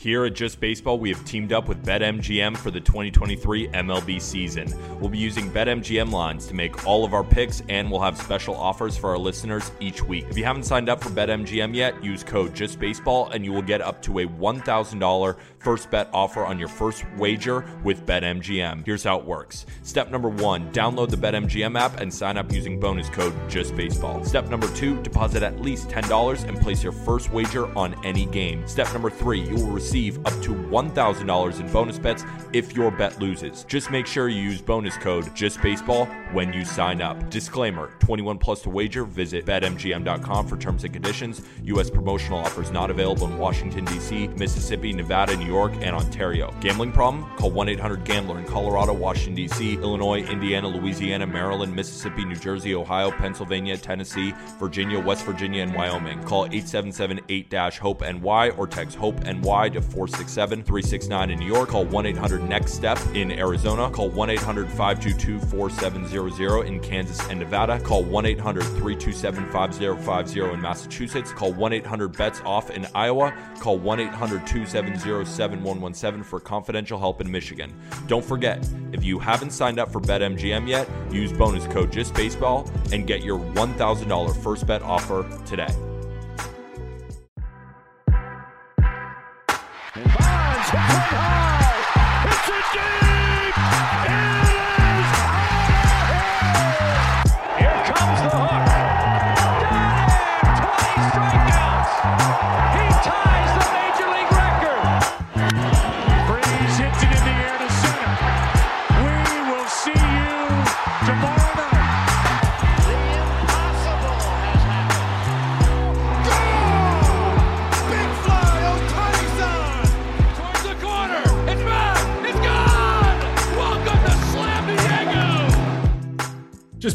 Here at Just Baseball, we have teamed up with BetMGM for the 2023 MLB season. We'll be using BetMGM lines to make all of our picks, and we'll have special offers for our listeners each week. If you haven't signed up for BetMGM yet, use code JustBaseball, and you will get up to a $1,000 first bet offer on your first wager with BetMGM. Here's how it works. Step number one, download the BetMGM app and sign up using bonus code JustBaseball. Step number two, deposit at least $10 and place your first wager on any game. Step number three, you will receive up to $1,000 in bonus bets if your bet loses. Just make sure you use bonus code JustBaseball when you sign up. Disclaimer 21 plus to wager. Visit betmgm.com for terms and conditions. U.S. promotional offers not available in Washington, D.C., Mississippi, Nevada, New York, and Ontario. Gambling problem? Call 1 800 Gambler in Colorado, Washington, D.C., Illinois, Indiana, Louisiana, Maryland, Mississippi, New Jersey, Ohio, Pennsylvania, Tennessee, Virginia, West Virginia, and Wyoming. Call 877 8 HOPE NY or text HOPE NY to 467 369 in New York. Call 1 800 NEXT STEP in Arizona. Call 1 800 522 4700 in Kansas and Nevada. Call 1 800 327 5050 in Massachusetts. Call 1 800 BETS OFF in Iowa. Call 1 800 270 7117 for confidential help in Michigan. Don't forget, if you haven't signed up for BetMGM yet, use bonus code JustBaseball and get your $1,000 first bet offer today.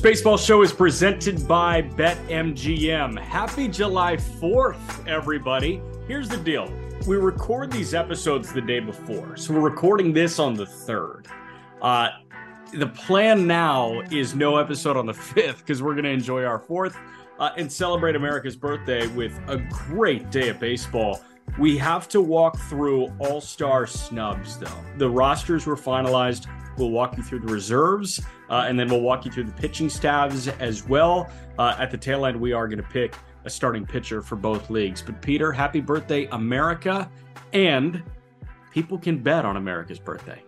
Baseball Show is presented by BetMGM. Happy July 4th, everybody. Here's the deal we record these episodes the day before, so we're recording this on the 3rd. Uh, the plan now is no episode on the 5th because we're going to enjoy our 4th uh, and celebrate America's birthday with a great day of baseball. We have to walk through all star snubs, though. The rosters were finalized. We'll walk you through the reserves, uh, and then we'll walk you through the pitching staffs as well. Uh, at the tail end, we are going to pick a starting pitcher for both leagues. But Peter, happy birthday, America! And people can bet on America's birthday.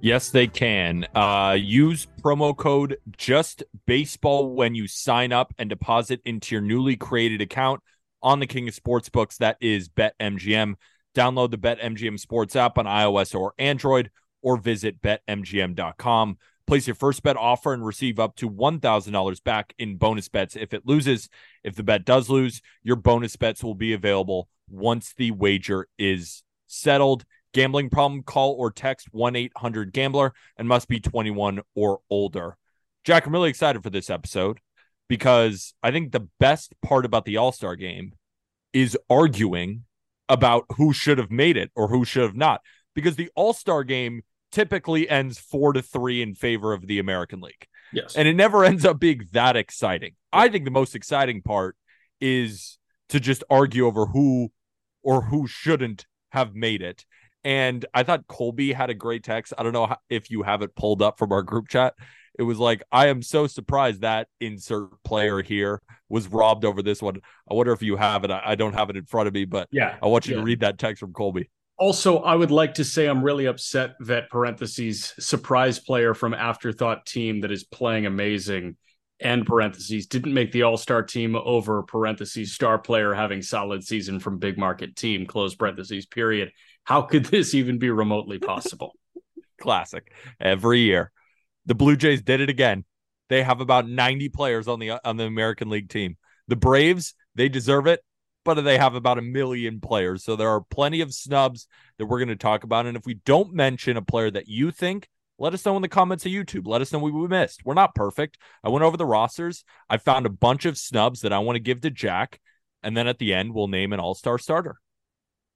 Yes, they can. Uh, use promo code Just Baseball when you sign up and deposit into your newly created account on the King of Sportsbooks. That is BetMGM. Download the BetMGM Sports app on iOS or Android or visit betmgm.com. Place your first bet offer and receive up to $1,000 back in bonus bets if it loses. If the bet does lose, your bonus bets will be available once the wager is settled. Gambling problem, call or text 1 800 Gambler and must be 21 or older. Jack, I'm really excited for this episode because I think the best part about the All Star game is arguing about who should have made it or who should have not. Because the All Star game typically ends four to three in favor of the American League. Yes. And it never ends up being that exciting. I think the most exciting part is to just argue over who or who shouldn't have made it. And I thought Colby had a great text. I don't know if you have it pulled up from our group chat. It was like, I am so surprised that insert player here was robbed over this one. I wonder if you have it. I don't have it in front of me, but yeah, I want you yeah. to read that text from Colby. Also, I would like to say I'm really upset that parentheses surprise player from afterthought team that is playing amazing and parentheses didn't make the all-star team over parentheses star player having solid season from big market team close parentheses period. How could this even be remotely possible? Classic. Every year. The Blue Jays did it again. They have about 90 players on the on the American League team. The Braves, they deserve it but they have about a million players. So there are plenty of snubs that we're going to talk about. And if we don't mention a player that you think, let us know in the comments of YouTube. Let us know what we missed. We're not perfect. I went over the rosters. I found a bunch of snubs that I want to give to Jack. And then at the end, we'll name an all star starter.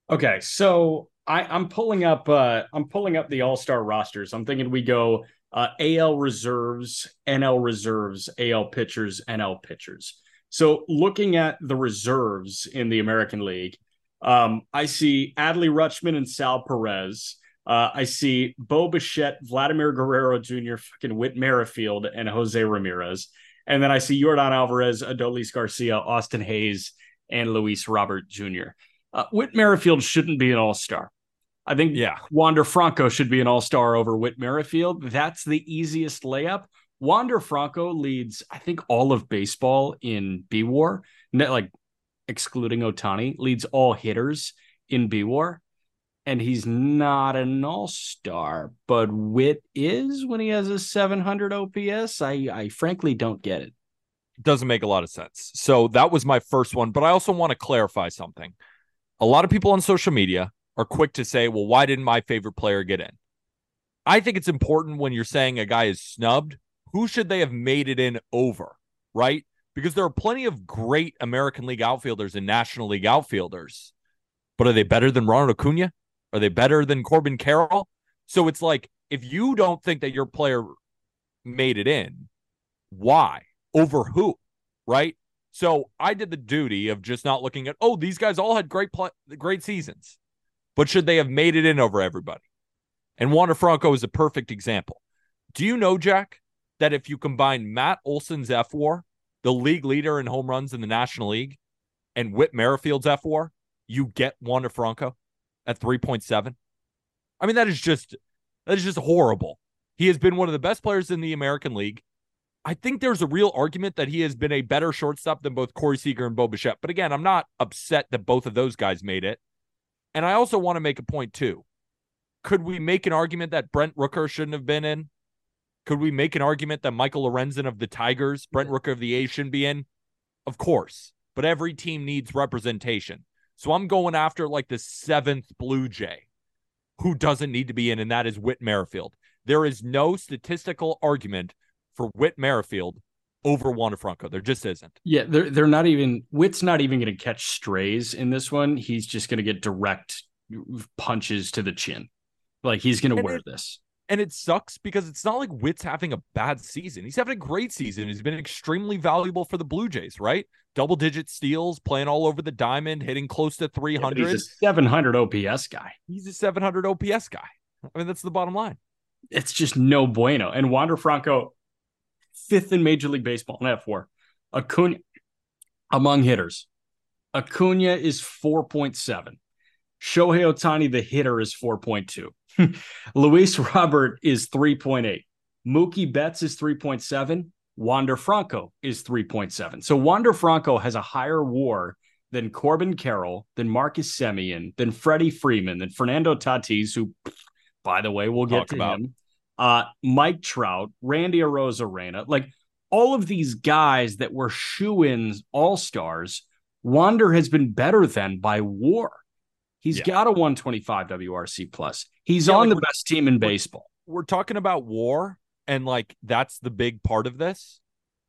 Okay. So I, I'm pulling up uh I'm pulling up the all-star rosters. I'm thinking we go uh, AL reserves, NL reserves, AL pitchers, NL pitchers. So looking at the reserves in the American League, um, I see Adley Rutschman and Sal Perez. Uh, I see Bo Bichette, Vladimir Guerrero Jr., fucking Whit Merrifield, and Jose Ramirez. And then I see Yordan Alvarez, Adolis Garcia, Austin Hays, and Luis Robert Jr. Uh, Whit Merrifield shouldn't be an all star. I think yeah. Wander Franco should be an all star over Whit Merrifield. That's the easiest layup. Wander Franco leads, I think, all of baseball in B War, like excluding Ohtani, leads all hitters in B War. And he's not an all star, but Whit is when he has a 700 OPS. I, I frankly don't get it. Doesn't make a lot of sense. So that was my first one. But I also want to clarify something. A lot of people on social media are quick to say, well, why didn't my favorite player get in? I think it's important when you're saying a guy is snubbed, who should they have made it in over, right? Because there are plenty of great American League outfielders and National League outfielders. But are they better than Ronald Acuna? Are they better than Corbin Carroll? So it's like if you don't think that your player made it in, why? Over who? Right? So I did the duty of just not looking at, oh, these guys all had great play- great seasons but should they have made it in over everybody? And Wander Franco is a perfect example. Do you know, Jack, that if you combine Matt Olson's fWAR, the league leader in home runs in the National League, and Whit Merrifield's fWAR, you get Wander Franco at 3.7? I mean, that is just that is just horrible. He has been one of the best players in the American League. I think there's a real argument that he has been a better shortstop than both Corey Seager and Bo Bichette. But again, I'm not upset that both of those guys made it. And I also want to make a point too. Could we make an argument that Brent Rooker shouldn't have been in? Could we make an argument that Michael Lorenzen of the Tigers, Brent Rooker of the A's shouldn't be in? Of course. But every team needs representation. So I'm going after like the seventh Blue Jay who doesn't need to be in, and that is Whit Merrifield. There is no statistical argument for Whit Merrifield over Juan Franco. There just isn't. Yeah, they're they're not even Whit's not even going to catch strays in this one. He's just going to get direct punches to the chin. Like he's going to wear it, this. And it sucks because it's not like Whit's having a bad season. He's having a great season. He's been extremely valuable for the Blue Jays, right? Double digit steals, playing all over the diamond, hitting close to 300. Yeah, he's a 700 OPS guy. He's a 700 OPS guy. I mean, that's the bottom line. It's just no bueno. And Wander Franco, fifth in Major League Baseball in fWAR. Acuna among hitters. Acuna is 4.7. Shohei Ohtani, the hitter, is 4.2. Luis Robert is 3.8. Mookie Betts is 3.7. Wander Franco is 3.7. So Wander Franco has a higher war than Corbin Carroll, than Marcus Semien, than Freddie Freeman, than Fernando Tatis, who, by the way, we'll get Talk to about. him uh, Mike Trout, Randy Arozarena, like all of these guys that were shoe ins all stars, Wander has been better than by war. He's yeah. got a 125 WRC plus. He's yeah, on like the best team in baseball. We're talking about war, and like that's the big part of this.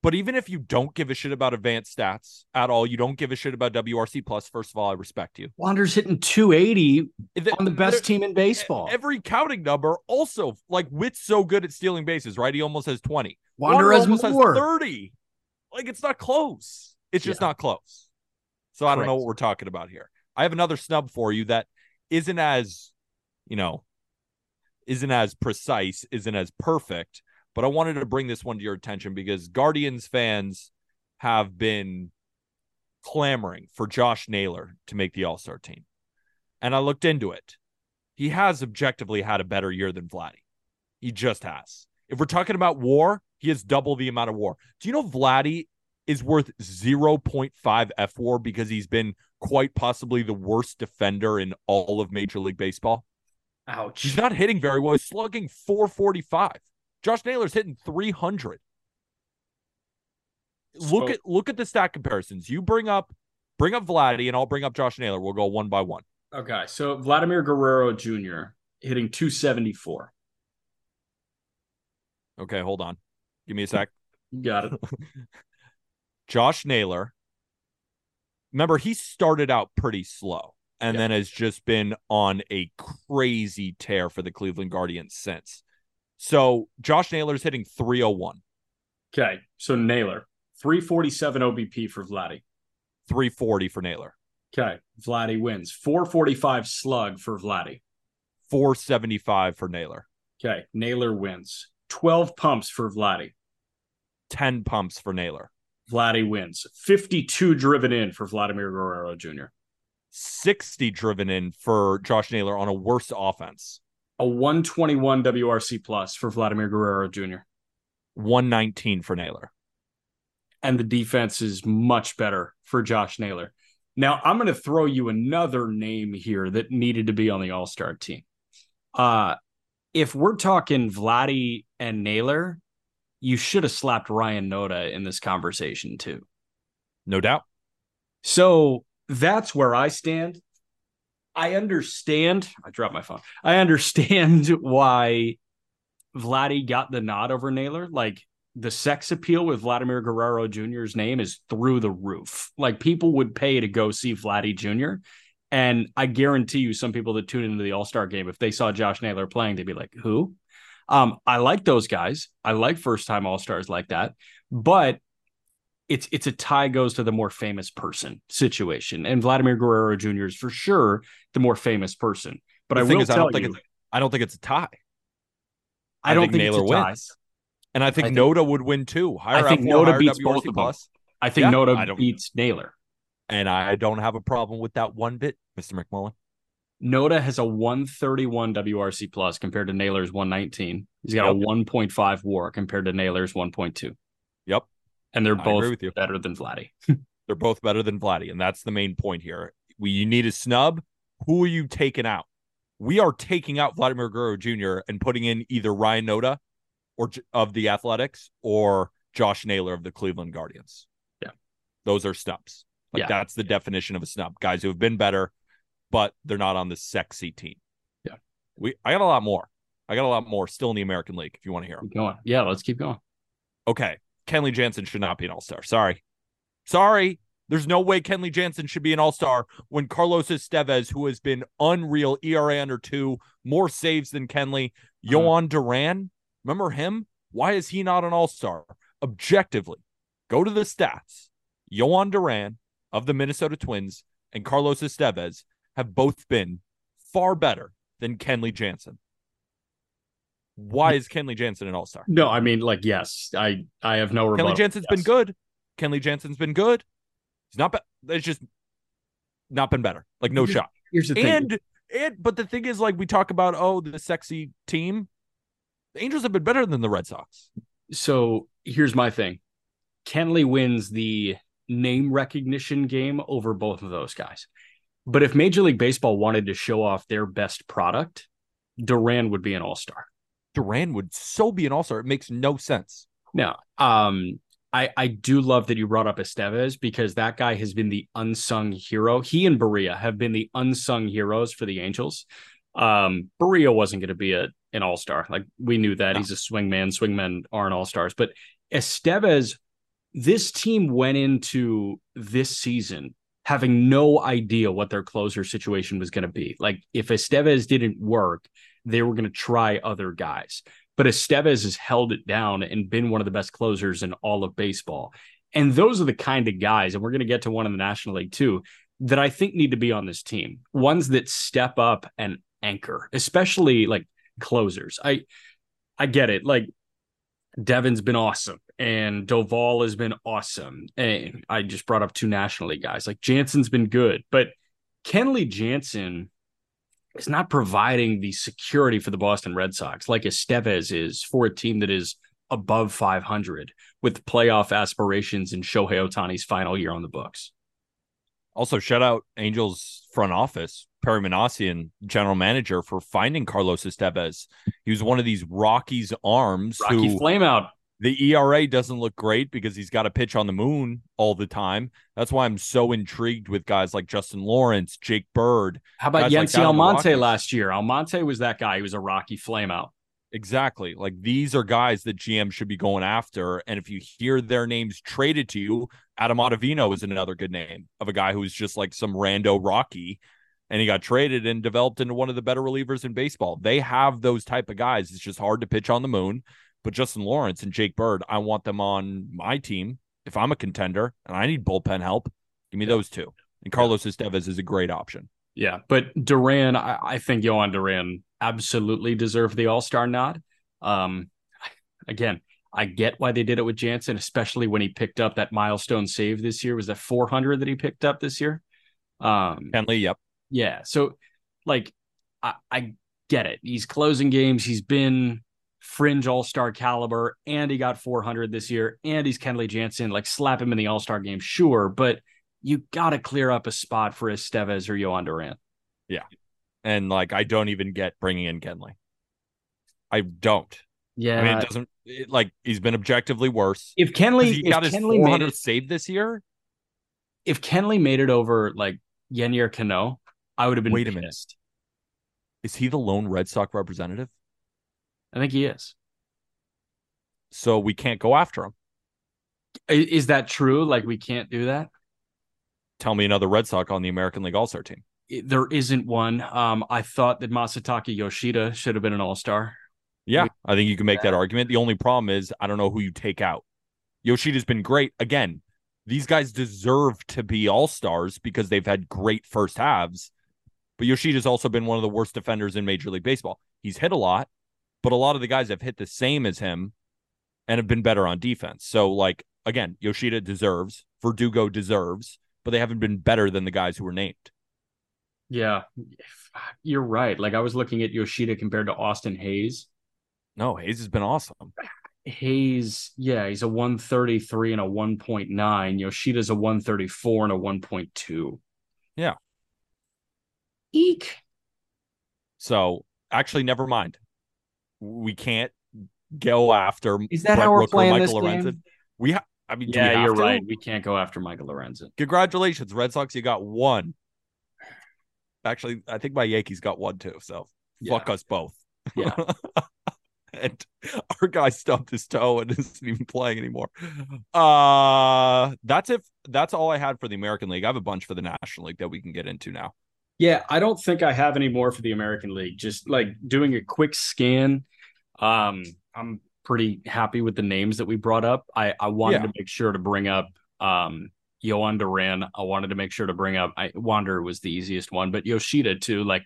But even if you don't give a shit about advanced stats at all, you don't give a shit about WRC plus. First of all, I respect you. Wander's hitting 280 the, on the best team in baseball. Every counting number also like Whit's so good at stealing bases, right? He almost has 20. Wander, Wander has almost more. has 30. Like it's not close. It's just yeah. not close. So I don't know what we're talking about here. I have another snub for you that isn't as, you know, isn't as precise, isn't as perfect, but I wanted to bring this one to your attention because Guardians fans have been clamoring for Josh Naylor to make the All Star team. And I looked into it. He has objectively had a better year than Vladdy. He just has. If we're talking about war, he has double the amount of war. Do you know Vladdy is worth 0.5 F war because he's been quite possibly the worst defender in all of Major League Baseball? Ouch. He's not hitting very well. He's slugging 445. Josh Naylor's hitting 300. So, look at look at the stat comparisons. You bring up Bring up Vladdy and I'll bring up Josh Naylor. We'll go one by one. Okay, so Vladimir Guerrero Jr. hitting 274. Okay, hold on. Give me a sec. You got it. Josh Naylor. Remember, he started out pretty slow and Yeah. then has just been on a crazy tear for the Cleveland Guardians since. So Josh Naylor's hitting 301, Okay, so Naylor, 347 OBP for Vladdy. 340 for Naylor, Okay, Vladdy wins. 445 slug for Vladdy. 475 for Naylor, Okay, Naylor wins. 12 pumps for Vladdy. 10 pumps for Naylor, Vladdy wins. 52 driven in for Vladimir Guerrero Jr. 60 driven in for Josh Naylor on a worse offense, A 121 WRC plus for Vladimir Guerrero Jr. 119 for Naylor. And the defense is much better for Josh Naylor. Now, I'm going to throw you another name here that needed to be on the All Star team. Uh, if we're talking Vladdy and Naylor, you should have slapped Ryan Noda in this conversation too. No doubt. So that's where I stand. I understand. I dropped my phone. I understand why Vladdy got the nod over Naylor. Like the sex appeal with Vladimir Guerrero Jr.'s name is through the roof. Like people would pay to go see Vladdy Jr. And I guarantee you, some people that tune into the All Star game, if they saw Josh Naylor playing, they'd be like, "Who?" Um, I like those guys. I like first time All Stars like that, but it's it's a tie goes to the more famous person situation, and Vladimir Guerrero Jr. is for sure the more famous person. But The I will is, I don't think you, it's I don't think it's a tie. I don't think think, Naylor it's a tie. wins. And I think, I think- Noda would win too. Higher I think fWAR, Noda beats WRC both of plus. I think Yeah, Noda I beats Naylor. And I don't have a problem with that one bit, Mr. McMullen. Noda has a 131 WRC plus compared to Naylor's 119. He's got a 1.5 WAR compared to Naylor's 1.2, Yep. and they're I both better than Vladdy. They're both better than Vladdy, and that's the main point here. We you need a snub. Who are you taking out? We are taking out Vladimir Guerrero Jr. and putting in either Ryan Noda or of the Athletics or Josh Naylor of the Cleveland Guardians. Yeah. Those are snubs. Like Yeah. that's the definition of a snub. Guys who have been better, but they're not on the sexy team. Yeah. We I got a lot more. I got a lot more still in the American League if you want to hear them. Keep going. Yeah, let's keep going. Okay. Kenley Jansen should not be an all-star. Sorry. Sorry. There's no way Kenley Jansen should be an all-star when Carlos Estevez, who has been unreal, ERA under two, more saves than Kenley. Uh-huh. Jhoan Duran, remember him? Why is he not an all-star? Objectively, go to the stats. Jhoan Duran of the Minnesota Twins and Carlos Estevez have both been far better than Kenley Jansen. Why is Kenley Jansen an all-star? No, I mean, like, yes, I I have no rebuttal. Kenley Jansen's been Yes. good. Kenley Jansen's been good. He's not bad. It's just not been better. Like no shot. Here's the thing. And and but the thing is, like we talk about, oh, the sexy team. The Angels have been better than the Red Sox. so here's my thing. Kenley wins the name recognition game over both of those guys. But if Major League Baseball wanted to show off their best product, Duran would be an all-star. Duran would so be an all-star. It makes no sense. No. um, I I do love that you brought up Estevez because that guy has been the unsung hero. He and Barria have been the unsung heroes for the Angels. Um, Barria wasn't going to be a an all star. Like we knew that No. he's a swingman. Swingmen aren't all stars, but Estevez, this team went into this season having no idea what their closer situation was going to be. Like if Estevez didn't work, they were going to try other guys but Estevez has held it down and been one of the best closers in all of baseball. And those are the kind of guys, and we're going to get to one in the National League too, that I think need to be on this team. Ones that step up and anchor, especially like closers. I I get it. Like Devin's been awesome and Doval has been awesome. And I just brought up two National League guys. Like Jansen's been good, but Kenley Jansen is not providing the security for the Boston Red Sox like Estevez is for a team that is above 500 with playoff aspirations in Shohei Ohtani's final year on the books. Also, shout out Angels front office, Perry Minasian, general manager, for finding Carlos Estevez. He was one of these Rockies arms Rocky who Flameout. The ERA doesn't look great because he's got to pitch on the moon all the time. That's why I'm so intrigued with guys like Justin Lawrence, Jake Bird. How about guys like Yency that on the Almonte last year? Almonte was that guy. He was a Rocky flameout. Exactly. Like these are guys that GM should be going after. And if you hear their names traded to you, Adam Ottavino is another good name of a guy who's just like some rando Rocky. And he got traded and developed into one of the better relievers in baseball. They have those type of guys. It's just hard to pitch on the moon. But Justin Lawrence and Jake Bird, I want them on my team if I'm a contender and I need bullpen help. Give me those two. And Carlos Estevez is a great option. Yeah, but Duran, I, I think Jhoan Duran absolutely deserved the All Star nod. Um, again, I get why they did it with Jansen, especially when he picked up that milestone save this year. Was that 400 that he picked up this year? Um, Kenley, yep. yeah. So, like, I, I get it. He's closing games. He's been fringe All Star caliber, and he got 400 this year, and he's Kenley Jansen. Like, slap him in the All Star game, sure, but you got to clear up a spot for Estevez or Jhoan Duran. Yeah, and like, I don't even get bringing in Kenley. I don't. Yeah. I mean, it doesn't it, like he's been objectively worse. if Kenley, he if got his Kenley made 400 it, save this year. if Kenley made it over like Yennier Cano, I would have been Wait a minute. Is he the lone Red Sox representative? I think he is. So we can't go after him. Is that true? Like we can't do that. Tell me another Red Sox on the American League All Star team. There isn't one. Um, I thought that Masataka Yoshida should have been an All Star. Yeah, I think you can make that argument. The only problem is I don't know who you take out. Yoshida's been great. Again, these guys deserve to be all stars because they've had great first halves. But Yoshida's also been one of the worst defenders in Major League Baseball. He's hit a lot, but a lot of the guys have hit the same as him and have been better on defense. So, like, again, Yoshida deserves, Verdugo deserves, but they haven't been better than the guys who were named. Yeah, you're right. Like I was looking at Yoshida compared to Austin Hays. No, Hays has been awesome. Hays, yeah, he's a 133 and a 1.9. Yoshida's a 134 and a 1.2. Yeah. Eek. So actually, never mind. We can't go after. Is that Brett how we're Rooker, playing Michael this Lorenzen. game? We, ha- I mean, do we Yeah, you're to? right. We can't go after Michael Lorenzen. Congratulations, Red Sox. You got one. Actually, I think my Yankees got one too. So fuck us both. Yeah. and our guy stubbed his toe and isn't even playing anymore. Uh that's it. That's all I had for the American League. I have a bunch for the National League that we can get into now. Yeah, I don't think I have any more for the American League. Just like doing a quick scan. Um, I'm pretty happy with the names that we brought up. I, I wanted Yeah. to make sure to bring up um Jhoan Duran. I wanted to make sure to bring up I Wander was the easiest one, but Yoshida too. Like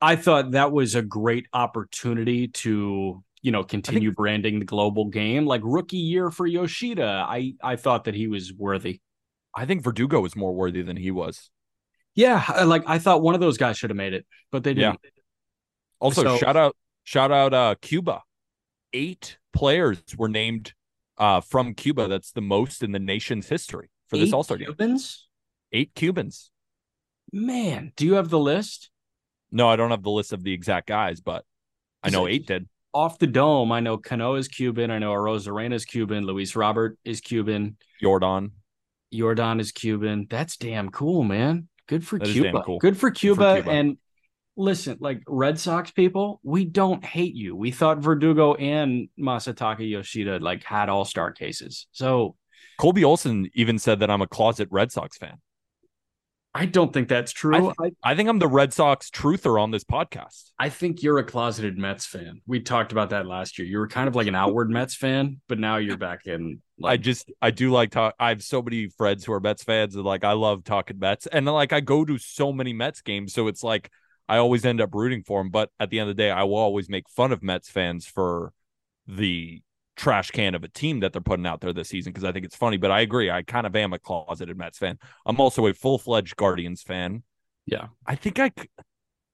I thought that was a great opportunity to, you know, continue branding the global game. Like rookie year for Yoshida. I I thought that he was worthy. I think Verdugo was more worthy than he was. Yeah, like I thought one of those guys should have made it, but they didn't. Also, So- shout out, shout out, uh, Cuba. Eight players were named uh, from Cuba. That's the most in the nation's history for this All Star game. Cubans? Eight Cubans. Man, do you have the list? No, I don't have the list of the exact guys, but I know eight did. Off the dome, I know Cano is Cuban. I know Arozarena is Cuban. Luis Robert is Cuban. Yordan. Yordan is Cuban. That's damn cool, man. Good for That Cuba. cool. Good for Cuba. Cuba. And listen, like Red Sox people, we don't hate you. We thought Verdugo and Masataka Yoshida like had all star cases. So Colby Olson even said that I'm a closet Red Sox fan. I don't think that's true. I, I think I'm the Red Sox truther on this podcast. I think you're a closeted Mets fan. We talked about that last year. You were kind of like an outward Mets fan, but now you're back in. I just I do like talk. I have so many friends who are Mets fans, and like I love talking Mets, and like I go to so many Mets games, so it's like I always end up rooting for them. But at the end of the day, I will always make fun of Mets fans for the trash can of a team that they're putting out there this season because I think it's funny. But I agree, I kind of am a closeted Mets fan. I'm also a full fledged Guardians fan. Yeah. I think I,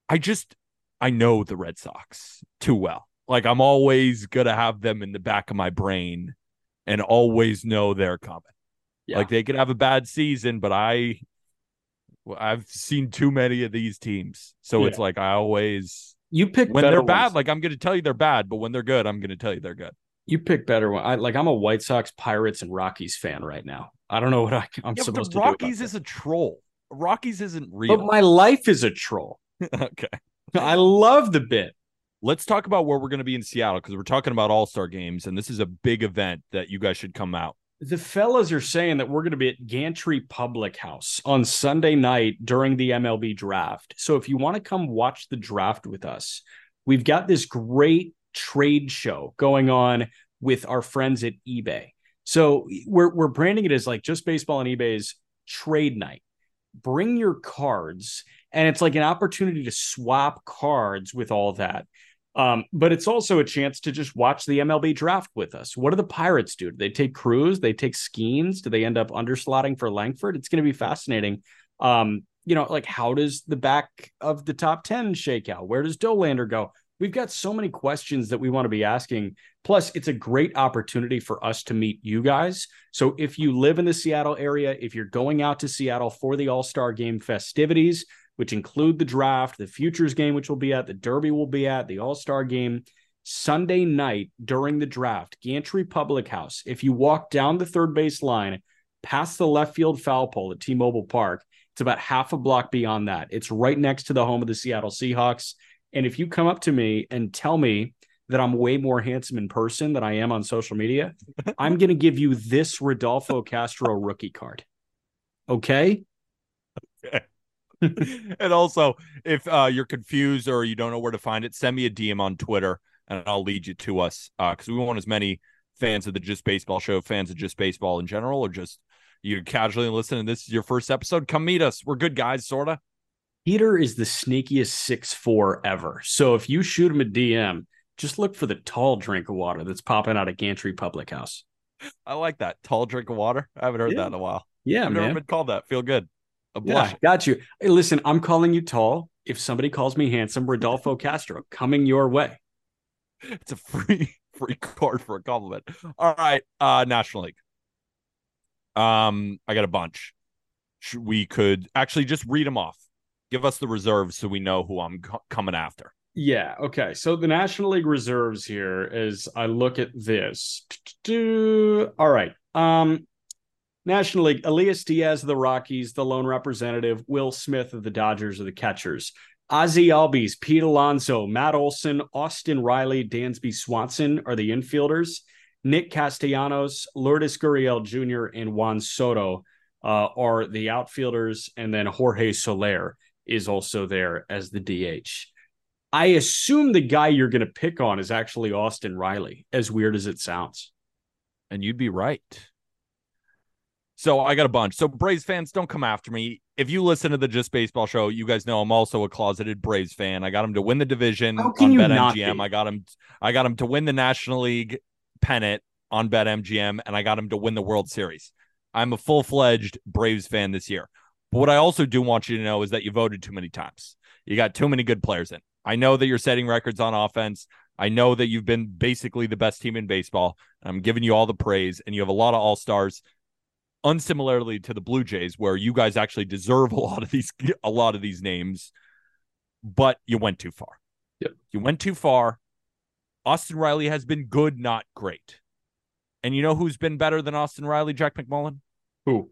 I just I know the Red Sox too well. Like I'm always gonna have them in the back of my brain and always know they're coming. Yeah. Like they could have a bad season, but I I've seen too many of these teams. So it's like I always you pick when they're bad, like I'm gonna tell you they're bad, but when they're good, I'm gonna tell you they're good. You pick better one. I like. I'm a White Sox, Pirates, and Rockies fan right now. I don't know what I, am Yeah, supposed to do. Rockies about is a troll. Rockies isn't real. But my life is a troll. okay. I love the bit. Let's talk about where we're going to be in Seattle because we're talking about All Star games, and this is a big event that you guys should come out. The fellas are saying that we're going to be at Gantry Public House on Sunday night during the MLB draft. So if you want to come watch the draft with us, we've got this great trade show going on with our friends at eBay. So we're we're branding it as like just baseball and eBay's trade night. Bring your cards, and it's like an opportunity to swap cards with all that. Um, but it's also a chance to just watch the MLB draft with us. What do the Pirates do? Do they take Cruz? They take Skenes? Do they end up underslotting for Langford? It's going to be fascinating. Um, you know, like how does the back of the top 10 shake out? Where does Dolander go? We've got so many questions that we want to be asking. Plus, it's a great opportunity for us to meet you guys. So if you live in the Seattle area, if you're going out to Seattle for the All Star game festivities, which include the draft, the futures game, which will be at, the Derby will be at, the All Star game. Sunday night during the draft, Gantry Public House. If you walk down the third base line, past the left field foul pole at T Mobile Park, it's about half a block beyond that. It's right next to the home of the Seattle Seahawks. And if you come up to me and tell me that I'm way more handsome in person than I am on social media, I'm going to give you this Rodolfo Castro rookie card. Okay. and also, if uh, you're confused or you don't know where to find it, send me a DM on Twitter and I'll lead you to us because we want as many fans of the Just Baseball show, fans of Just Baseball in general, or just you casually listen and this is your first episode. Come meet us. We're good guys, sorta. Peter is the sneakiest six four ever. So if you shoot him a DM, just look for the tall drink of water that's popping out of Gantry Public House. I like that tall drink of water. I haven't heard Yeah. that in a while. Yeah, I've man. never been called that. Feel good. A Yeah, got you. Hey, listen, I'm calling you tall. If somebody calls me handsome, Rodolfo Castro coming your way. It's a free free card for a compliment. All right, uh National League. Um, I got a bunch. We could actually just read them off. Give us the reserves so we know who I'm co- coming after. Yeah. Okay. So the National League reserves here, as I look at this. All right. Um, National League, Elias Diaz of the Rockies, the lone representative, Will Smith of the Dodgers are the catchers. Ozzy Albies, Pete Alonso, Matt Olson, Austin Riley, Dansby Swanson are the infielders. Nick Castellanos, Lourdes Gurriel Jr., and Juan Soto uh, are the outfielders. And then Jorge Soler is also there as the DH. I assume the guy you're going to pick on is actually Austin Riley, as weird as it sounds. And you'd be right. So I got a bunch. So Braves fans, don't come after me. If you listen to the Just Baseball show, you guys know I'm also a closeted Braves fan. I got him to win the division How can on you BetMGM. be? I got him. I got him to win the National League pennant on BetMGM, and I got him to win the World Series. I'm a full fledged Braves fan this year. But what I also do want you to know is that you voted too many times. You got too many good players in. I know that you're setting records on offense. I know that you've been basically the best team in baseball. I'm giving you all the praise, and you have a lot of all stars. Unsimilarly to the Blue Jays, where you guys actually deserve a lot of these a lot of these names, but you went too far. Yep. You went too far. Austin Riley has been good, not great. And you know who's been better than Austin Riley, Jack McMullen? Who?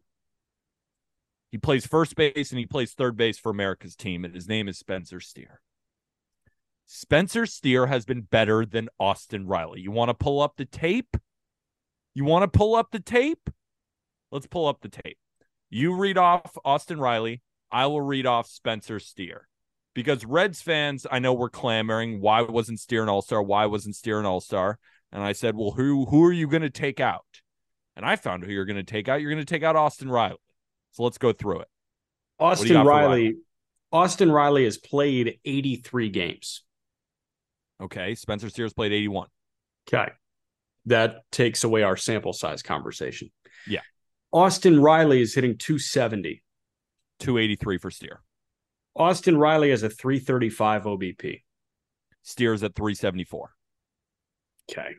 He plays first base and he plays third base for America's team, and his name is Spencer Steer. Spencer Steer has been better than Austin Riley. You want to pull up the tape? You want to pull up the tape? Let's pull up the tape. You read off Austin Riley. I will read off Spencer Steer. Because Reds fans, I know were clamoring, why wasn't Steer an all-star? Why wasn't Steer an all-star? And I said, well, who who are you going to take out? And I found who you're going to take out. You're going to take out Austin Riley. So let's go through it. Austin Riley. Riley? Austin Riley has played 83 games. Okay. Spencer Steers played 81. Okay. That takes away our sample size conversation. Yeah. Austin Riley is hitting 270. 283 for Steer. Austin Riley has a 335 OBP. Steers at 374. Okay.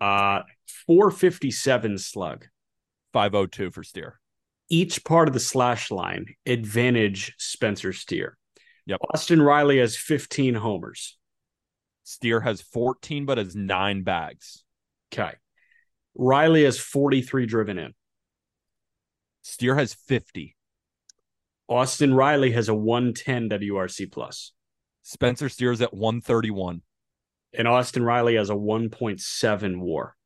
Uh 457 slug. 502 for Steer. Each part of the slash line advantage Spencer Steer. Yep. Austin Riley has 15 homers. Steer has 14, but has nine bags. Okay. Riley has 43 driven in. Steer has 50. Austin Riley has a 110 WRC plus. Spencer Steer's at 131, And Austin Riley has a 1.7 war.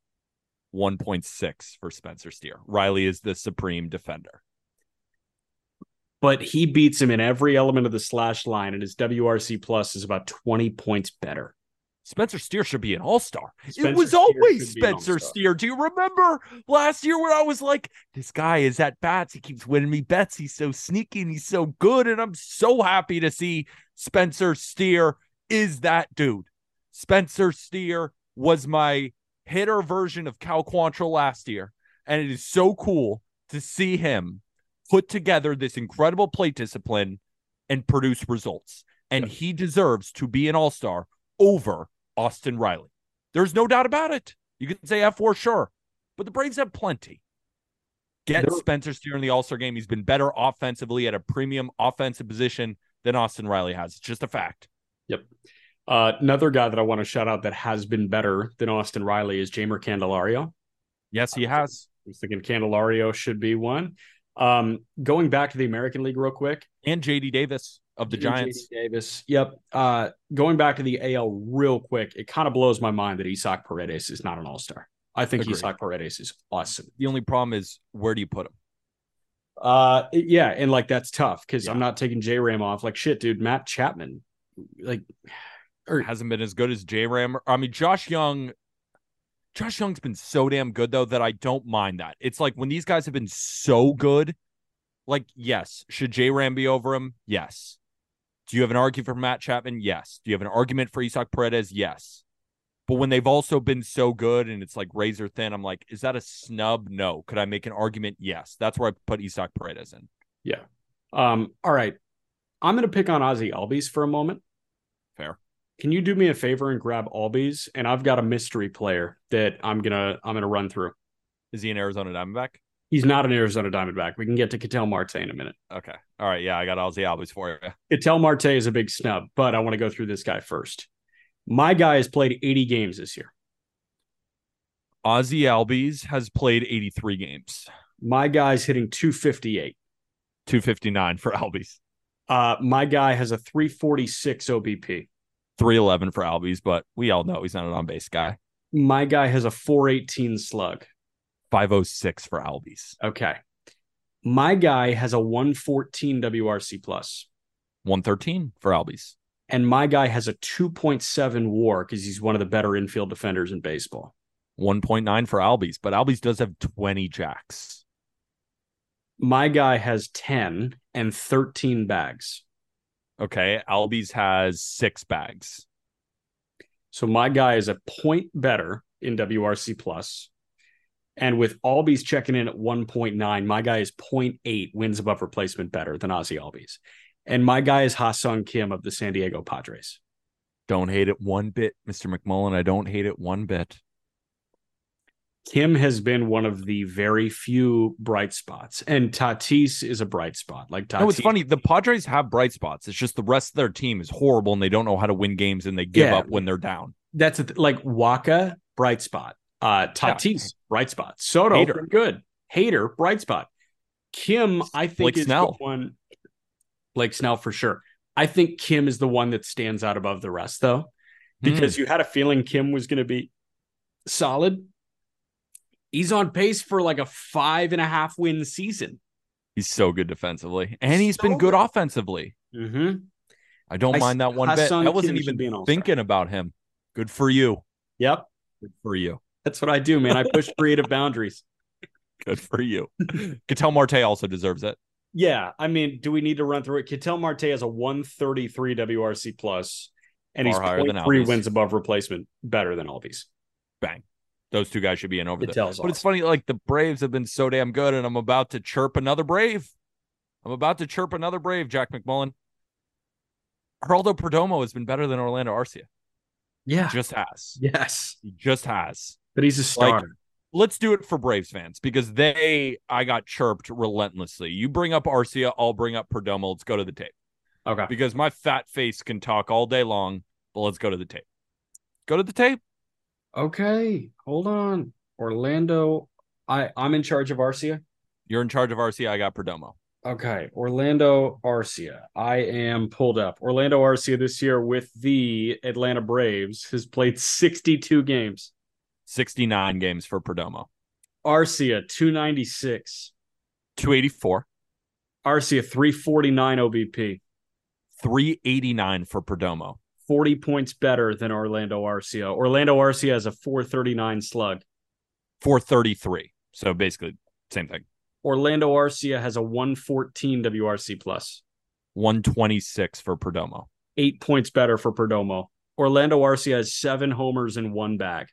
1.6 for Spencer Steer. Riley is the supreme defender. But he beats him in every element of the slash line, and his WRC plus is about 20 points better. Spencer Steer should be an all star. It was Steer always should be an Spencer. Steer. Do you remember last year when I was like, this guy is at bats? He keeps winning me bets. He's so sneaky and he's so good. And I'm so happy to see Spencer Steer is that dude. Spencer Steer was my hitter version of Cal Quantrill last year. And it is so cool to see him put together this incredible plate discipline and produce results. And Yeah. he deserves to be an all star over Austin Riley. There's no doubt about it. You can say fWAR, sure, but the Braves have plenty. Get Spencer Steer in the All Star game. He's been better offensively at a premium offensive position than Austin Riley has. It's just a fact. Yep. Uh, another guy that I want to shout out that has been better than Austin Riley is Jeimer Candelario. Yes, he has. I was thinking Candelario should be one. Um, going back to the American League real quick. And JD Davis of the Giants. JD Davis. Yep. Uh, going back to the AL real quick, it kind of blows my mind that Isaac Paredes is not an all star. I think Agreed. Isaac Paredes is awesome. The only problem is where do you put him? Uh, yeah, and like that's tough because I'm not taking J Ram off. Like shit, dude. Matt Chapman, like, or Hasn't been as good as J Ram. I mean, Josh Jung. Josh Jung's been so damn good though that I don't mind that. It's like when these guys have been so good, like yes, should J Ram be over him? Yes. Do you have an argument for Matt Chapman? Yes. Do you have an argument for Isaac Paredes? Yes. But when they've also been so good and it's like razor thin, I'm like, is that a snub? No. Could I make an argument? Yes. That's where I put Isaac Paredes in. yeah. Um. All right, I'm gonna pick on Ozzy Albies for a moment. Fair. Can you do me a favor and grab Albies? And I've got a mystery player that I'm gonna I'm gonna run through. Is he an Arizona Diamondback? He's not an Arizona Diamondback. We can get to Ketel Marte in a minute. Okay. All right. Yeah, I got Ozzy Albies for you. Ketel Marte is a big snub, but I want to go through this guy first. My guy has played 80 games this year. Ozzy Albies has played 83 games. My guy's hitting 258. 259 for Albies. Uh, my guy has a 346 OBP. 311 for Albies, but we all know he's not an on base guy. My guy has a 418 slug. 506 for Albies. Okay. My guy has a 114 WRC plus, 113 for Albies. and my guy has a 2.7 WAR because he's one of the better infield defenders in baseball. 1.9 for Albies, but Albies does have 20 jacks. My guy has 10 and 13 bags. Okay. Albies has six bags. So my guy is a point better in WRC plus. And with Albies checking in at 1.9, my guy is 0.8 wins above replacement better than Ozzy Albies. And my guy is Ha-Seong Kim of the San Diego Padres. Don't hate it one bit, Mr. McMullen. I don't hate it one bit. Kim has been one of the very few bright spots, and Tatis is a bright spot. Like Tatis, No, it's funny. The Padres have bright spots. It's just the rest of their team is horrible and they don't know how to win games and they give Yeah. up when they're down. That's a th- like Wacha bright spot. Uh, Tatis bright spot. Soto Hader. good. Hader bright spot. Kim, I think Blake is Snell. the one. Blake Snell for sure. I think Kim is the one that stands out above the rest, though, because you had a feeling Kim was going to be solid. He's on pace for like a five and a half win season. He's so good defensively, and he's So been good good. offensively. Mm-hmm. I don't I- mind that one bit. I wasn't Kim even thinking about him. Good for you. Yep, Good for you. That's what I do, man. I push creative boundaries. Good for you. Ketel Marte also deserves it. Yeah, I mean, do we need to run through it? Cattell Marte has a 133 WRC plus, and he's Far higher than 0.3 Albies. wins above replacement, better than Albies. Bang. Those two guys should be in over there. But it's funny, like the Braves have been so damn good, and I'm about to chirp another Brave. I'm about to chirp another Brave, Jack McMullen. Geraldo Perdomo has been better than Orlando Arcia. Yeah. Just has. Yes. He just has. But he's a starter. Let's do it for Braves fans because they, I got chirped relentlessly. You bring up Arcia, I'll bring up Perdomo. Let's go to the tape okay. because my fat face can talk all day long, but let's go to the tape. Go to the tape. Okay, hold on. Orlando. I I'm in charge of Arcia. You're in charge of Arcia. I got Perdomo. Okay, Orlando Arcia. I am pulled up. Orlando Arcia this year with the Atlanta Braves has played 62 games. 69 games for Perdomo. Arcia 296. 284. Arcia 349 OBP. 389 for Perdomo. 40 points better than Orlando Arcia. Orlando Arcia has a 439 slug. 433. So basically, same thing. Orlando Arcia has a 114 WRC plus. 126 for Perdomo. Eight points better for Perdomo. Orlando Arcia has seven homers in one bag.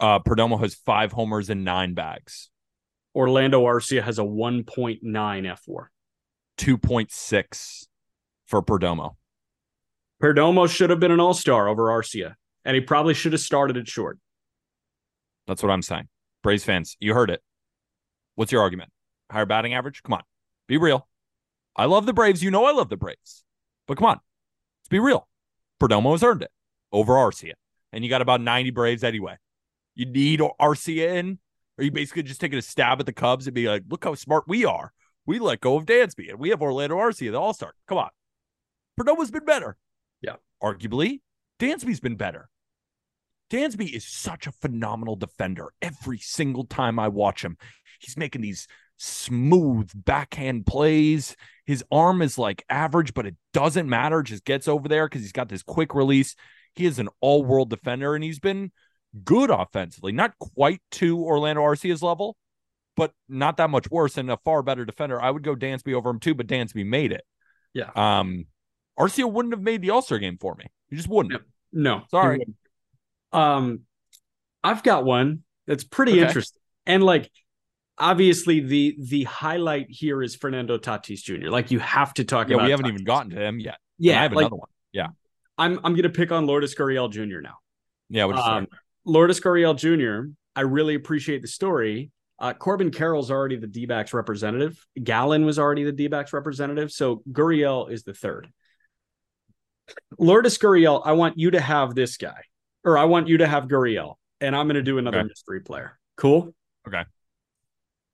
Uh, Perdomo has five homers and nine bags. Orlando Arcia has a 1.9 fWAR. 2.6 for Perdomo. Perdomo should have been an all star over Arcia, and he probably should have started at short. That's what I'm saying. Braves fans, you heard it. What's your argument? Higher batting average? Come on, be real. I love the Braves. You know I love the Braves. But come on, let's be real. Perdomo has earned it over Arcia. And you got about 90 Braves anyway. You need Arcia in, or you basically just taking a stab at the Cubs and be like, look how smart we are. We let go of Dansby and we have Orlando Arcia, the All Star. Come on. Perdomo's been better. Yeah. Arguably, Dansby's been better. Dansby is such a phenomenal defender. Every single time I watch him, he's making these smooth backhand plays. His arm is like average, but it doesn't matter. Just gets over there because he's got this quick release. He is an all world defender and he's been good offensively. Not quite to Orlando Arcia's level, but not that much worse and a far better defender. I would go Dansby over him too, but Dansby made it. Yeah. Um, Arcia wouldn't have made the All Star game for me. He just wouldn't. No, Sorry. Um, I've got one that's pretty Okay. interesting, and like obviously the the highlight here is Fernando Tatis Jr. Like you have to talk Yeah, about. we haven't Tatis. even gotten to him yet. And Yeah, I have like another one. Yeah. I'm I'm gonna pick on Lourdes Gurriel Jr. now. Yeah, Um, Lourdes Gurriel Jr. I really appreciate the story. Uh, Corbin Carroll's already the D backs representative. Gallen was already the D backs representative. So Gurriel is the third. Lourdes Gurriel, I want you to have this guy, or I want you to have Gurriel, and I'm going to do another Okay. mystery player. Cool. Okay.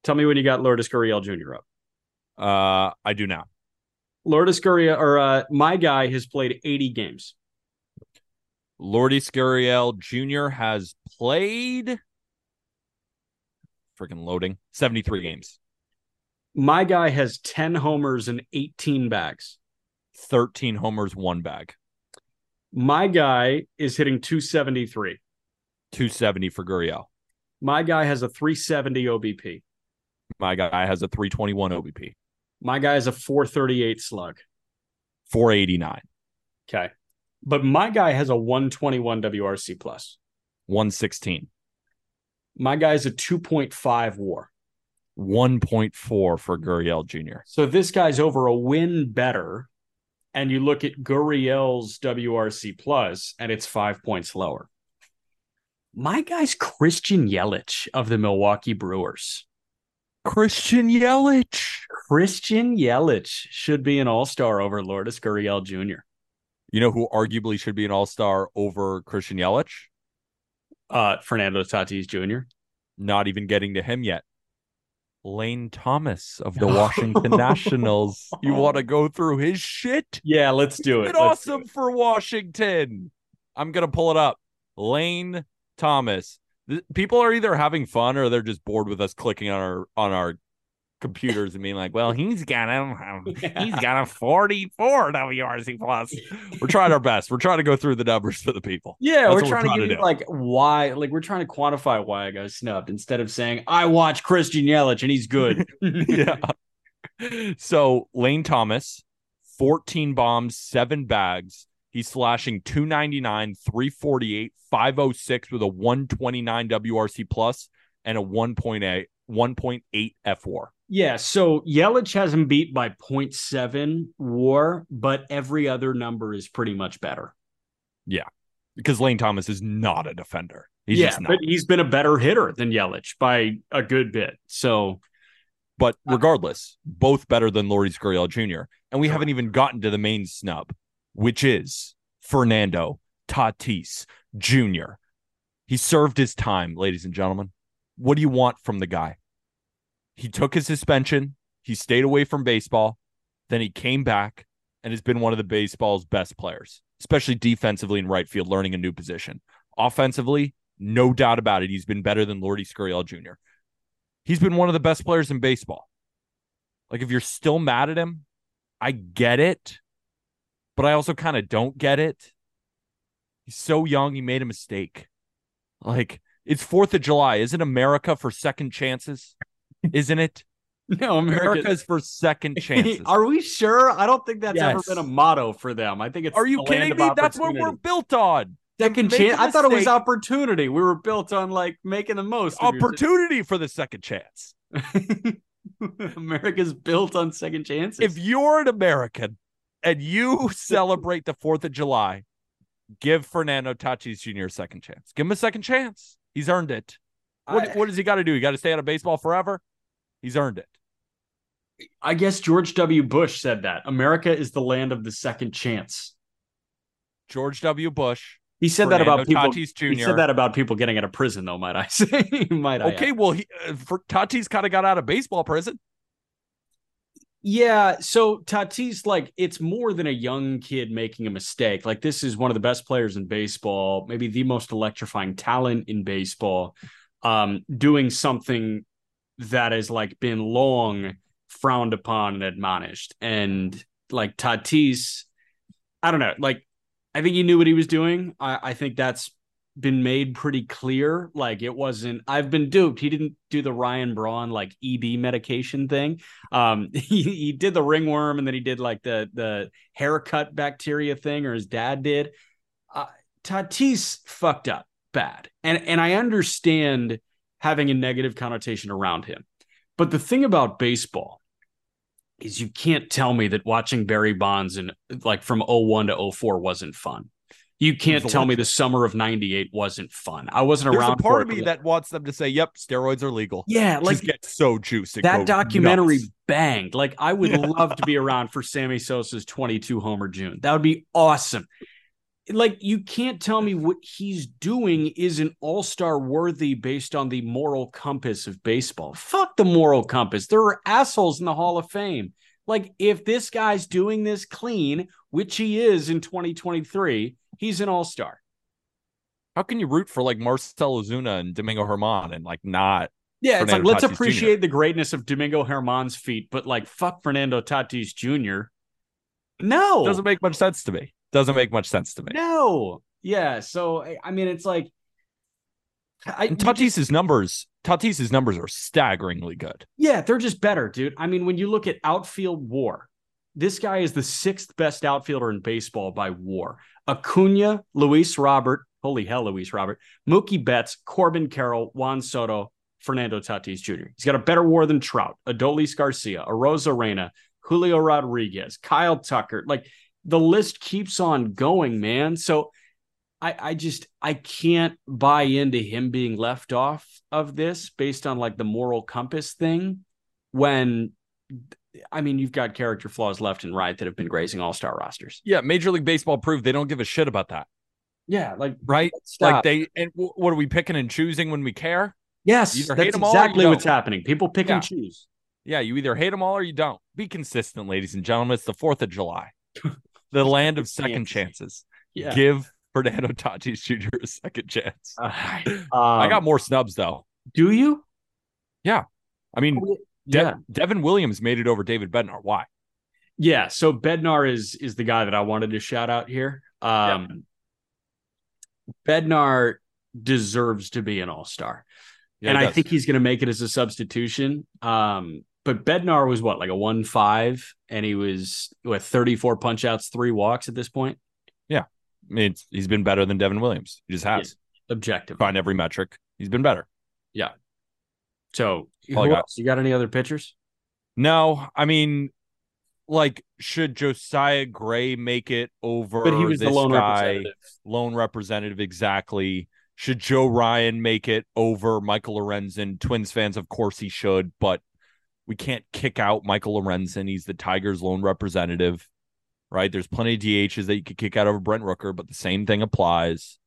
Tell me when you got Lourdes Gurriel Jr. up. uh I do now. Lourdes Gurriel, or uh, my guy, has played 80 games. Lourdes Gurriel Jr. has played freaking loading 73 games, My guy has 10 homers and 18 bags. 13 homers, one bag, My guy is hitting 273. 270 for Gurriel. My guy has a 370 OBP. My guy has a 321 OBP, My guy has a 438 slug. 489, Okay. But my guy has a 121 WRC plus. 116, My guy's a 2.5 war. 1.4 for Gurriel Jr. So this guy's over a win better. And you look at Gurriel's WRC plus, and it's five points lower. My guy's Christian Yelich of the Milwaukee Brewers. Christian Yelich. Christian Yelich should be an all-star over Lourdes Gurriel Jr. You know who arguably should be an all star over Christian Yelich? Uh, Fernando Tatis Jr. Not even getting to him yet. Lane Thomas of the Washington Nationals. You want to go through his shit? Yeah, let's do it. Been Let's do awesome it. for Washington. I'm gonna pull it up. Lane Thomas. People are either having fun or they're just bored with us clicking on our on our computers and being like, "Well, he's got um, a he's got a 44 WRC plus." We're trying our best. We're trying to go through the numbers for the people. Yeah, we're what trying, to get do. like why, like we're trying to quantify why I got snubbed instead of saying I watch Christian Yelich and he's good. yeah. So Lane Thomas, 14 bombs, seven bags. He's slashing 299, 348, 506 with a 129 WRC plus and a 1.8 1.8 fWAR. Yeah, so Yelich has him beat by 0.7 war, but every other number is pretty much better. Yeah. Because Lane Thomas is not a defender. He's yeah, just not. but he's been a better hitter than Yelich by a good bit. So But regardless, both better than Lourdes Gurriel Jr. And we haven't even gotten to the main snub, which is Fernando Tatis Jr. He served his time, ladies and gentlemen. What do you want from the guy? He took his suspension, he stayed away from baseball, then he came back and has been one of the baseball's best players, especially defensively in right field, learning a new position. Offensively, no doubt about it, he's been better than Lourdes Gurriel Jr. He's been one of the best players in baseball. Like, if you're still mad at him, I get it, but I also kind of don't get it. He's so young, he made a mistake. Like, it's 4th of July. Isn't America for second chances? Isn't it? No, America- America's for second chances. Are we sure? I don't think that's ever been a motto for them. I think it's. Are you kidding me? That's what we're built on. Second chance. I thought it was opportunity. We were built on like making the most. Opportunity for the second chance. America's built on second chances. If you're an American and you celebrate the 4th of July, give Fernando Tatis Jr. a second chance. Give him a second chance. He's earned it. What, I- what does he got to do? He got to stay out of baseball forever? He's earned it. I guess George W. Bush said that America is the land of the second chance. George W. Bush. He said that about Fernando people. Tatis Jr. He said that about people getting out of prison, though. Might I say? might I? Okay, add. well, he, uh, for Tatis kind of got out of baseball prison. Yeah. So Tatis, like, it's more than a young kid making a mistake. Like, this is one of the best players in baseball, maybe the most electrifying talent in baseball, um, doing something that has like been long frowned upon and admonished. And like Tatis, I don't know, like, I think he knew what he was doing. I, I think that's been made pretty clear. Like it wasn't, I've been duped. He didn't do the Ryan Braun like ED medication thing. Um, he, he did the ringworm and then he did like the the haircut bacteria thing, or his dad did. Uh, Tatis fucked up bad, and and I understand having a negative connotation around him, but the thing about baseball is you can't tell me that watching Barry Bonds and like from 01 to 04 wasn't fun. You can't tell me the summer of 98 wasn't fun. I wasn't There's around a part of me that wants them to say, "Yep, steroids are legal." yeah, like Just get so juiced. that documentary nuts. banged. Like I would love to be around for Sammy Sosa's 22 homer June. That would be awesome. Like you can't tell me what he's doing is an all-star worthy based on the moral compass of baseball. Fuck the moral compass. There are assholes in the Hall of Fame. Like if this guy's doing this clean, which he is in 2023, he's an all-star. How can you root for like Marcell Ozuna and Domingo German and like not? Yeah, it's like Fernando let's Tatis Jr.. appreciate the greatness of Domingo German's feat, but like fuck Fernando Tatis Jr. No, Doesn't make much sense to me. Doesn't make much sense to me. no. Yeah, so I- mean, it's like I, And Tatis's numbers, Tatis's numbers are staggeringly good. yeah, they're just better, dude. I mean, when you look at outfield WAR, this guy is the sixth best outfielder in baseball by WAR. Acuna, Luis Robert, holy hell, Luis Robert, Mookie Betts, Corbin Carroll, Juan Soto, Fernando Tatis Jr. He's got a better WAR than Trout, Adolis Garcia, Arozarena, Julio Rodriguez, Kyle Tucker. Like the list keeps on going, man. So I, I just I can't buy into him being left off of this based on like the moral compass thing when I mean you've got character flaws left and right that have been grazing all-star rosters. Yeah, Major League Baseball proved they don't give a shit about that, Yeah, like right? Like they and w- what are we picking and choosing when we care? yes, that's 'em all or you exactly what's happening. People pick Yeah. and choose. Yeah, you either hate them all or you don't. Be consistent, ladies and gentlemen. It's the Fourth of July, the land of second chances. Yeah. Give Fernando Tatis Jr. a second chance. All right. Um, I got more snubs though. Do you? Yeah, I mean, De- yeah. Devin Williams made it over David Bednar. Why? Yeah, so Bednar is is the guy that I wanted to shout out here. Um Bednar deserves to be an all-star. Yeah, and I think he's going to make it as a substitution. Um but Bednar was what, like a 1-5 and he was with 34 punch outs, 3 walks at this point. Yeah. I mean, it's, he's been better than Devin Williams. He just has. Objective. Find every metric. He's been better. So, who got. else? You got any other pitchers? No, I mean, like, should Josiah Gray make it over? But he was the lone guy? representative. Lone representative, exactly. Should Joe Ryan make it over Michael Lorenzen? Twins fans, of course, he should, but we can't kick out Michael Lorenzen. He's the Tigers' lone representative, right? There's plenty of DHs that you could kick out over Brent Rooker, but the same thing applies.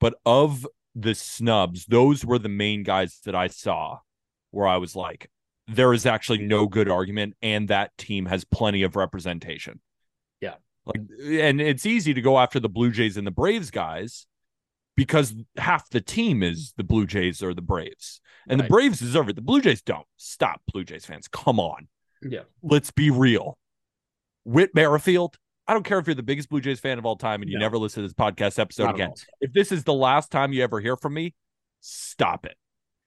But of the snubs, those were the main guys that I saw where I was like, there is actually no good argument, and that team has plenty of representation. Yeah. Like, and it's easy to go after the Blue Jays and the Braves guys because half the team is the Blue Jays or the Braves. And Right. the Braves deserve it. The Blue Jays don't. Stop, Blue Jays fans. Come on. Yeah. Let's be real. Whit Merrifield, I don't care if you're the biggest Blue Jays fan of all time and you No. never listen to this podcast episode Not again. If this is the last time you ever hear from me, stop it.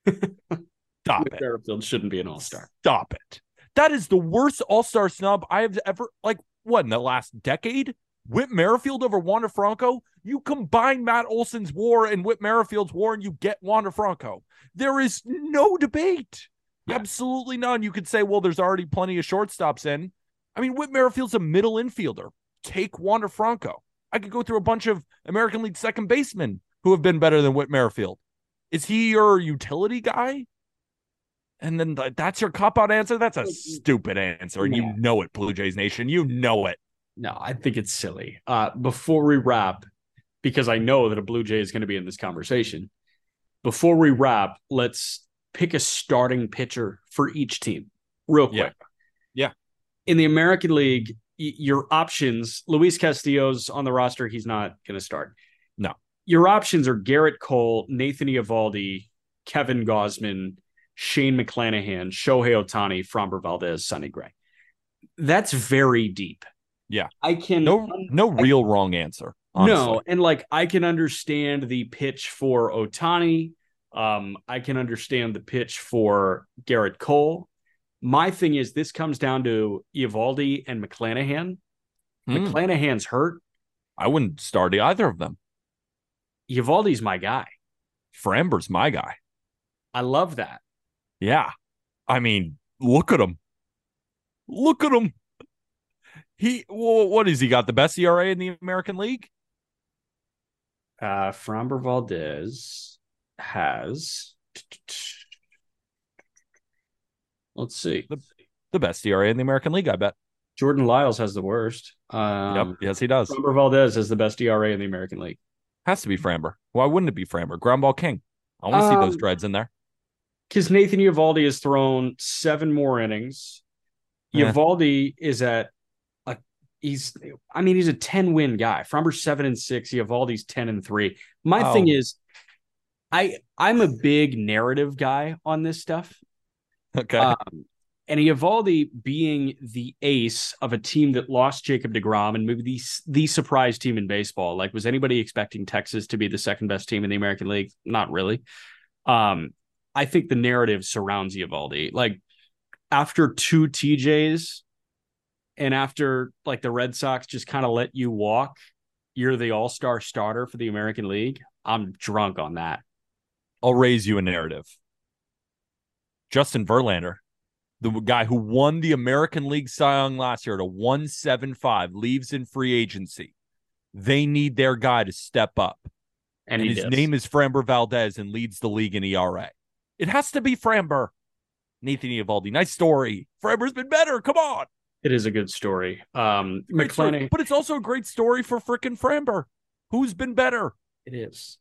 stop Whit it. Merrifield shouldn't be an all star. Stop it. That is the worst all star snub I have ever, like, what, in the last decade? Whit Merrifield over Wander Franco? You combine Matt Olson's war and Whit Merrifield's war and you get Wander Franco. There is no debate. Yeah. Absolutely none. You could say, well, there's already plenty of shortstops in. I mean, Whit Merrifield's a middle infielder. Take Wander Franco. I could go through a bunch of American League second basemen who have been better than Whit Merrifield. Is he your utility guy? And then th- that's your cop out answer? That's a stupid answer. And you know it, Blue Jays Nation. You know it. No, I think it's silly. Uh, before we wrap, because I know that a Blue Jay is going to be in this conversation. Before we wrap, let's pick a starting pitcher for each team, real quick. Yeah. Yeah. In the American League, y- your options: Luis Castillo's on the roster. He's not going to start. No. Your options are Gerrit Cole, Nathan Eovaldi, Kevin Gausman, Shane McClanahan, Shohei Ohtani, Framber Valdez, Sonny Gray. That's very deep. Yeah. I can No, no real wrong answer. Honestly. no, and like I can understand the pitch for Ohtani. Um, I can understand the pitch for Gerrit Cole. My thing is, this comes down to Eovaldi and McClanahan. Hmm. McClanahan's hurt. I wouldn't start either of them. Eovaldi's my guy. Framber's my guy. I love that. Yeah. I mean, look at him. Look at him. He, wh- what is he got? The best ERA in the American League? Uh, Framber Valdez has. Let's see. The the best ERA in the American League, I bet. Jordan Lyles has the worst. Um, yep. Yes, he does. Framber Valdez has the best ERA in the American League. Has to be Framber. Why wouldn't it be Framber? Ground ball king. I want to see those Um, dreads in there. Because Nathan Eovaldi has thrown seven more innings. Yeah. Is at a he's I mean he's a 10 win guy. Framber's seven and six, Eovaldi's 10 and three. My Oh. thing is I I'm a big narrative guy on this stuff. Okay. Um, and Eovaldi being the ace of a team that lost Jacob DeGrom and maybe the, the surprise team in baseball. Like, was anybody expecting Texas to be the second best team in the American League? Not really. Um, I think the narrative surrounds Eovaldi. Like, after two TJs and after like the Red Sox just kind of let you walk, you're the all star starter for the American League. I'm drunk on that. I'll raise you a narrative. Justin Verlander, the guy who won the American League Cy Young last year at a 175, leaves in free agency. They need their guy to step up. And, And, his does. name is Framber Valdez and leads the league in ERA. It has to be Framber. Nathan Eovaldi, nice story. Framber's been better. Come on. It is a good story. Um, story. McClanahan. But it's also a great story for frickin' Framber. Who's been better? It is.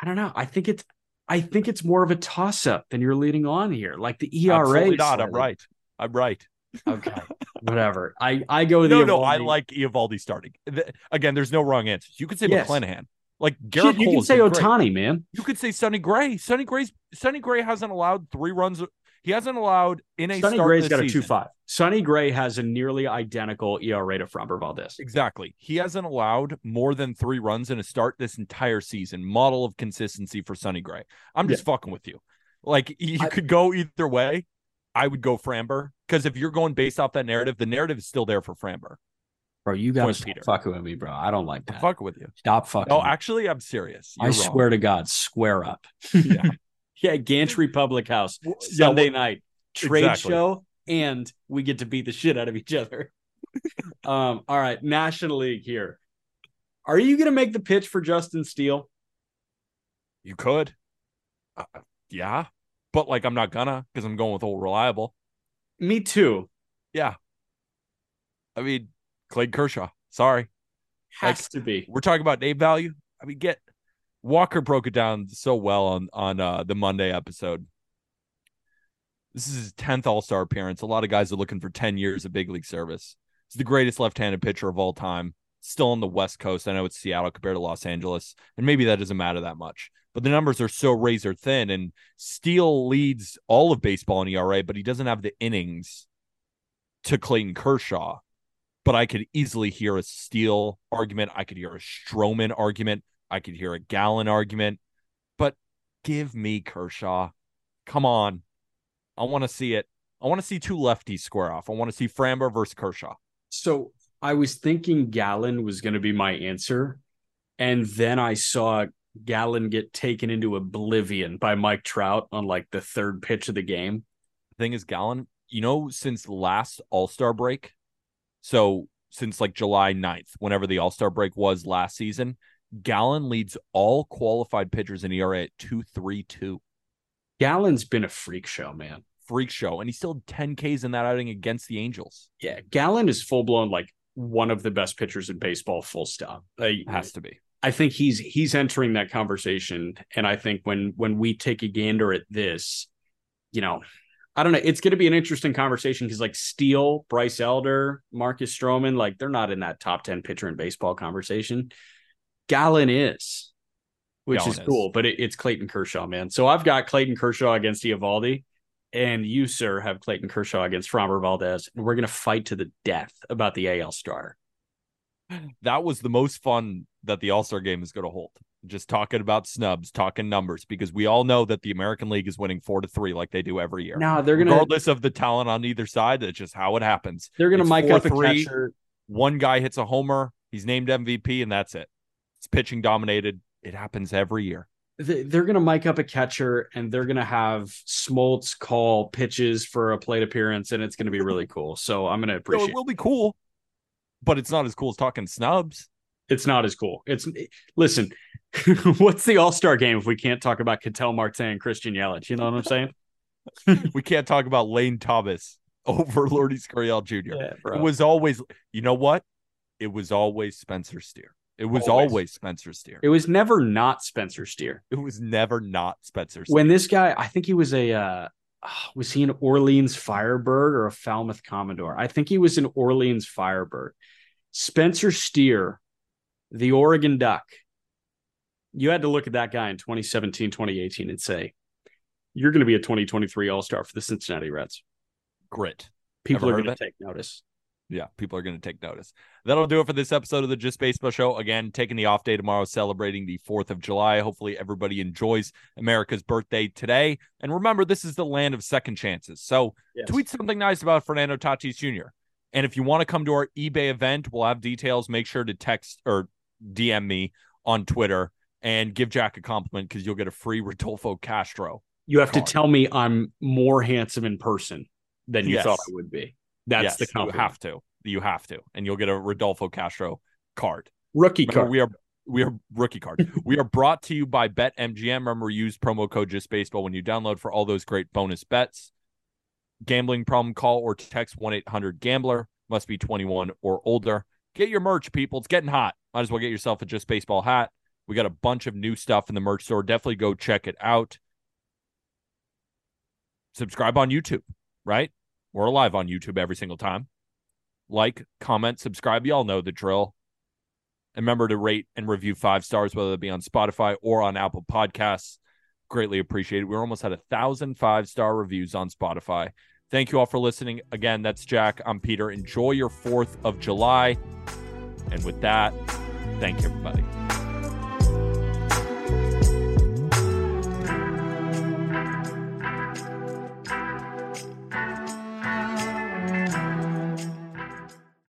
I don't know. I think it's. I think it's more of a toss up than you're leading on here. Like the ERA. Absolutely not. I'm right. I'm right. Okay. Whatever. I I go with No, the no, I like Eovaldi starting. Th- Again, there's no wrong answers. You could say Yes. McClanahan. Like Shit, Gerrit you Cole can say great. Ohtani, man. You could say Sonny Gray. Sonny Gray's Sonny Gray hasn't allowed three runs. He hasn't allowed in a Sonny start Gray's got a two five. Sonny Gray has a nearly identical ERA to Framber Valdez. Exactly. He hasn't allowed more than three runs in a start this entire season. Model of consistency for Sonny Gray. I'm just fucking with you. Like you I- could go either way. I would go Framber because if you're going based off that narrative, the narrative is still there for Framber. Bro, you gotta Point stop fucking with me, bro. I don't like that. fuck with you. Stop fucking. No, with me. actually, I'm serious. I You're wrong. swear to God, square up. Yeah. yeah, Gantry Public House. Well, yeah, Sunday well, night trade exactly. show, and we get to beat the shit out of each other. um, all right, National League here. Are you gonna make the pitch for Justin Steele? You could. Uh, yeah. But like, I'm not gonna because I'm going with old reliable. Me too. Yeah. I mean, Clayton Kershaw. Sorry. Has to be. We're talking about name value. I mean, get Walker broke it down so well on on uh, the Monday episode. This is his 10th All Star appearance. A lot of guys are looking for 10 years of big league service. He's the greatest left handed pitcher of all time. Still on the West Coast. I know it's Seattle compared to Los Angeles, and maybe that doesn't matter that much. But the numbers are so razor thin, and Steele leads all of baseball in ERA, but he doesn't have the innings to Clayton Kershaw. But I could easily hear a Steele argument. I could hear a Stroman argument. I could hear a Gallen argument. But give me Kershaw. Come on. I want to see it. I want to see two lefties square off. I want to see Framber versus Kershaw. So I was thinking Gallen was going to be my answer. And then I saw Gallen get taken into oblivion by Mike Trout on like the third pitch of the game. The thing is, Gallen, you know, since last All Star break, so since like July 9th, whenever the All Star break was last season, Gallen leads all qualified pitchers in ERA at 2.32. Gallen's been a freak show, man. Freak show. And he still 10 Ks in that outing against the Angels. Yeah. Gallen is full blown like one of the best pitchers in baseball, full stop. Uh, Has to be. I think he's he's entering that conversation. And I think when when we take a gander at this, you know, I don't know. It's going to be an interesting conversation because like Steele, Bryce Elder, Marcus Stroman, like they're not in that top 10 pitcher in baseball conversation. Gallen is, which is is. cool, but it, it's Clayton Kershaw, man. So I've got Clayton Kershaw against Eovaldi, and you, sir, have Clayton Kershaw against Framber Valdez, and we're going to fight to the death about the AL star. That was the most fun that the All Star game is going to hold. Just talking about snubs, talking numbers, because we all know that the American League is winning four to three like they do every year. Now they're going to Regardless of the talent on either side, that's just how it happens. they're going to mic up a 4-3. catcher. One guy hits a homer, he's named MVP, and that's it. It's pitching dominated. It happens every year. they're going to mic up a catcher and they're going to have Smoltz call pitches for a plate appearance, and it's going to be really cool. So I'm going to No, appreciate. it will be cool, but it's not as cool as talking snubs. It's not as cool. It's listen. what's the All Star game if we can't talk about Ketel Marte and Christian Yelich? You know what I'm saying? we can't talk about Lane Thomas over Lourdes Gurriel Jr. Yeah, It was always, you know what? It was always Spencer Steer. It was Always. always, Spencer Steer. It was never not Spencer Steer. It was never not Spencer Steer. When this guy, I think he was a, uh, was he an Orleans Firebird or a Falmouth Commodore? I think he was an Orleans Firebird. Spencer Steer, the Oregon Duck. You had to look at that guy in 2017, 2018 and say, you're going to be a 2023 All Star for the Cincinnati Reds. Grit. People Ever are going to take notice. Yeah, people are going to take notice. That'll do it for this episode of the Just Baseball Show. Again, taking the off day tomorrow, celebrating the 4th of July. Hopefully, everybody enjoys America's birthday today. And remember, this is the land of second chances. So Yes. tweet something nice about Fernando Tatis Jr. And if you want to come to our eBay event, we'll have details. Make sure to text or DM me on Twitter and give Jack a compliment because you'll get a free Rodolfo Castro. You have to tell me I'm more handsome in person than you Yes. thought I would be. That's yes, the you compliment. have to. You have to. And you'll get a Rodolfo Castro card. Rookie Remember, card. we are we are rookie card. we are brought to you by BetMGM. Remember, use promo code Just Baseball when you download for all those great bonus bets. Gambling problem? Call or text one eight hundred Gambler. Must be twenty one or older. Get your merch, people. It's getting hot. Might as well get yourself a Just Baseball hat. We got a bunch of new stuff in the merch store. Definitely go check it out. Subscribe on YouTube, right? We're live on YouTube every single time. Like, comment, subscribe. Y'all know the drill. And remember to rate and review five stars, whether it be on Spotify or on Apple Podcasts. Greatly appreciated. We're almost at a thousand five star reviews on Spotify. Thank you all for listening. Again, that's Jack. I'm Peter. Enjoy your 4th of July. And with that, thank you, everybody.